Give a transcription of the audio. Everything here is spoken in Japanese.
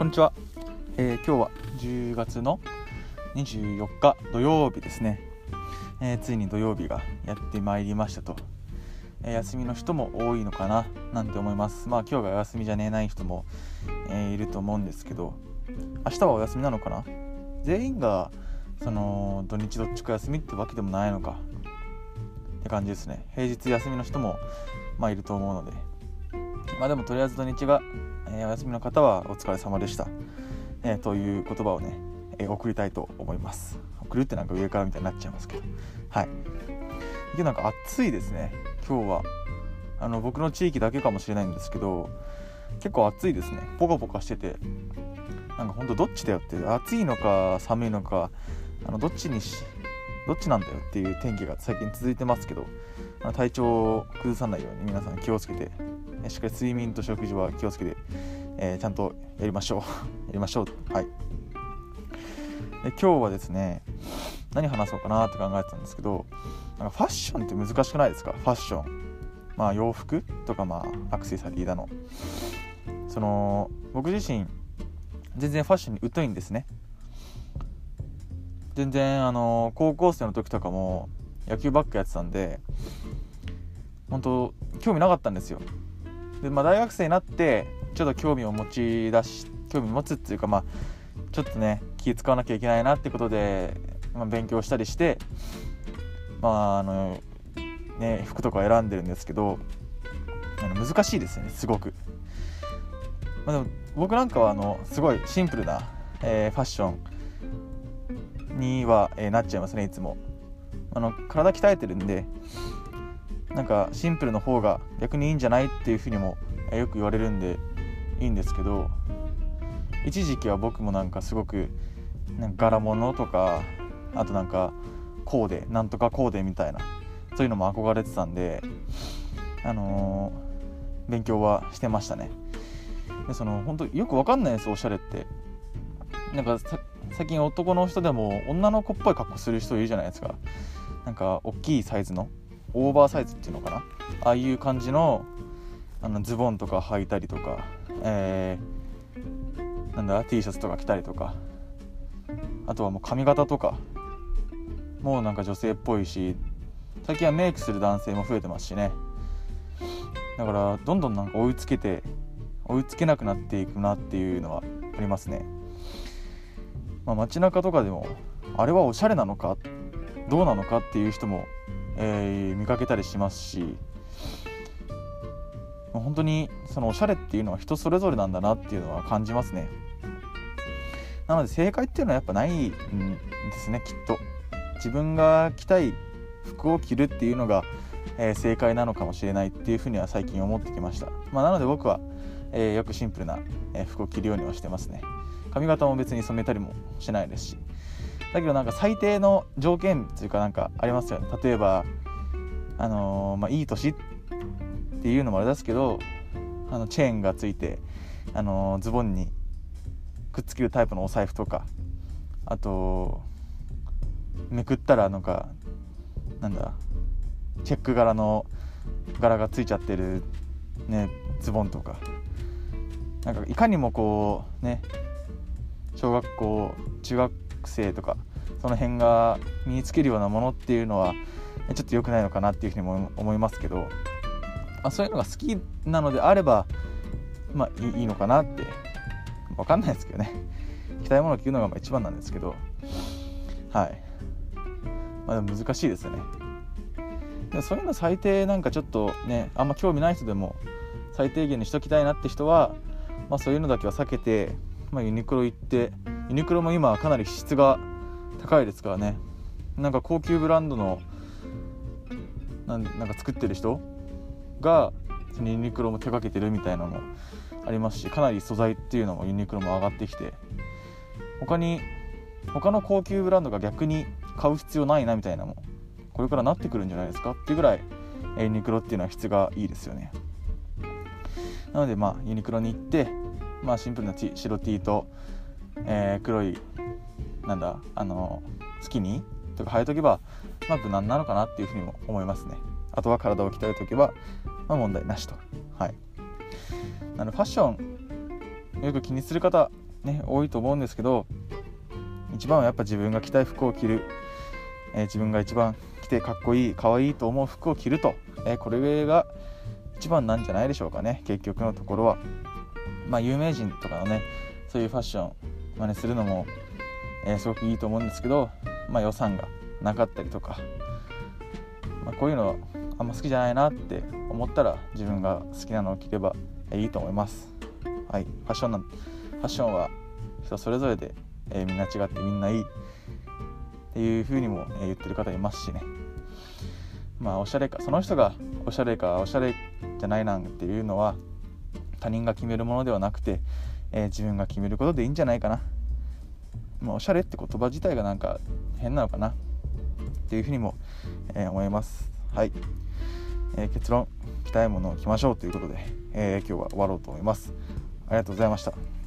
こんにちは、えー、今日は10月の24日土曜日ですね、えー、ついに土曜日がやってまいりましたと、えー、休みの人も多いのかななんて思います。まあ今日が休みじゃねえない人も、えいると思うんですけど明日はお休みなのかな？全員がその土日どっちか休みってわけでもないのかって感じですね。平日休みの人もまあいると思うので。まあでもとりあえず土日がえー、お休みの方はお疲れ様でした、えー、という言葉をね、えー、送りたいと思います。送るってなんか上からみたいになっちゃいますけど。はい。でなんか暑いですね。今日は。あの僕の地域だけかもしれないんですけど結構暑いですね。ポカポカしてて。なんかほんとどっちだよって暑いのか寒いのかあのどっちにしどっちなんだよっていう天気が最近続いてますけど体調を崩さないように皆さん気をつけてしっかり睡眠と食事は気をつけて、えー、ちゃんとやりましょう。やりましょう。はい。で今日はですね何話そうかなって考えてたんですけどなんかファッションって難しくないですか？ファッション。まあ洋服とかまあアクセサリーだの。その僕自身全然ファッションに疎いんですね。全然あの高校生の時とかも野球ばっかやってたんで本当興味なかったんですよ。で、まあ、大学生になってちょっと興味を持ち出し興味持つっていうかまあちょっとね気使わなきゃいけないなってことで、まあ、勉強したりしてまああのね服とか選んでるんですけどあの難しいですよねすごく、まあ、でも僕なんかはあのすごいシンプルな、えー、ファッションには、えー、なっちゃいますねいつも。あの体鍛えてるんでなんかシンプルの方が逆にいいんじゃないっていうふうにもよく言われるんでいいんですけど一時期は僕もなんかすごくなんか柄物とかあとなんかコーデなんとかコーデみたいなそういうのも憧れてたんであのー、勉強はしてましたね。でその本当よくわかんないですおしゃれって。なんか最近男の人でも女の子っぽい格好する人いるじゃないですか。なんか大きいサイズの。オーバーサイズっていうのかな？ああいう感じのあのズボンとか履いたりとか、えー、なんだ T シャツとか着たりとか。あとはもう髪型とか。もうなんか女性っぽいし最近はメイクする男性も増えてますしね。だからどんどんなんか追いつけて追いつけなくなっていくなっていうのはありますね、まあ、街中とかでもあれはおしゃれなのかどうなのかっていう人もえー、見かけたりしますし本当にそのおしゃれっていうのは人それぞれなんだなっていうのは感じますね。なので正解っていうのはやっぱないんですねきっと。自分が着たい服を着るっていうのが、えー、正解なのかもしれないっていうふうには最近思ってきました、まあ、なので僕は、えー、よくシンプルな、服を着るようにはしてますね。髪型も別に染めたりもしないですし。だけどなんか最低の条件っていうかなんかありますよね。例えばあのー、まあ、いい年っていうのもあれですけどあのチェーンがついて、あのー、ズボンにくっつけるタイプのお財布とかあとめくったらなんかなんだチェック柄の柄がついちゃってる、ね、ズボンとか。なんかいかにもこうね小学校中学生とかその辺が身につけるようなものっていうのはちょっと良くないのかなっていうふうにも思いますけど、まあ、そういうのが好きなのであればまあいいのかなって分かんないですけどね。着たいものを着るのが一番なんですけど。はい。まあでも難しいですよね。でそういうの最低なんかちょっとねあんま興味ない人でも最低限にしときたいなって人は、まあ、そういうのだけは避けて、まあ、ユニクロ行ってユニクロも今かなり質が高いですからね。なんか高級ブランドのなんなんか作ってる人がユニクロも手掛けてるみたいなのもありますしかなり素材っていうのもユニクロも上がってきて他に他の高級ブランドが逆に買う必要ないなみたいなのもこれからなってくるんじゃないですかっていうぐらいユニクロっていうのは質がいいですよね。なのでまあユニクロに行って、まあ、シンプルな白 T とえー、黒いなんだあのスキニーとか履いとけば、まあ、無難なのかなっていうふうにも思いますね。あとは体を鍛えとけば、まあ、問題なしと。はい。なのファッションよく気にする方ね多いと思うんですけど一番はやっぱ自分が着たい服を着る、えー、自分が一番着てかっこいいかわいいと思う服を着ると、えー、これが一番なんじゃないでしょうかね。結局のところは。まあ有名人とかのねそういうファッション真似するのも、えー、すごくいいと思うんですけど、まあ、予算がなかったりとか、まあ、こういうのあんま好きじゃないなって思ったら自分が好きなのを着ればいいと思います。はい。ファッションなファッションは人それぞれで、えー、みんな違ってみんないい。っていう風にも、え言ってる方いますしね。まあおしゃれかその人がおしゃれかおしゃれじゃないなんていうのは他人が決めるものではなくて、えー、自分が決めることでいいんじゃないかな、まあ、おしゃれって言葉自体がなんか変なのかな。っていうふうにも、えー、思います。はい、えー、結論。着たいものを着ましょうということで、え今日は終わろうと思います。ありがとうございました。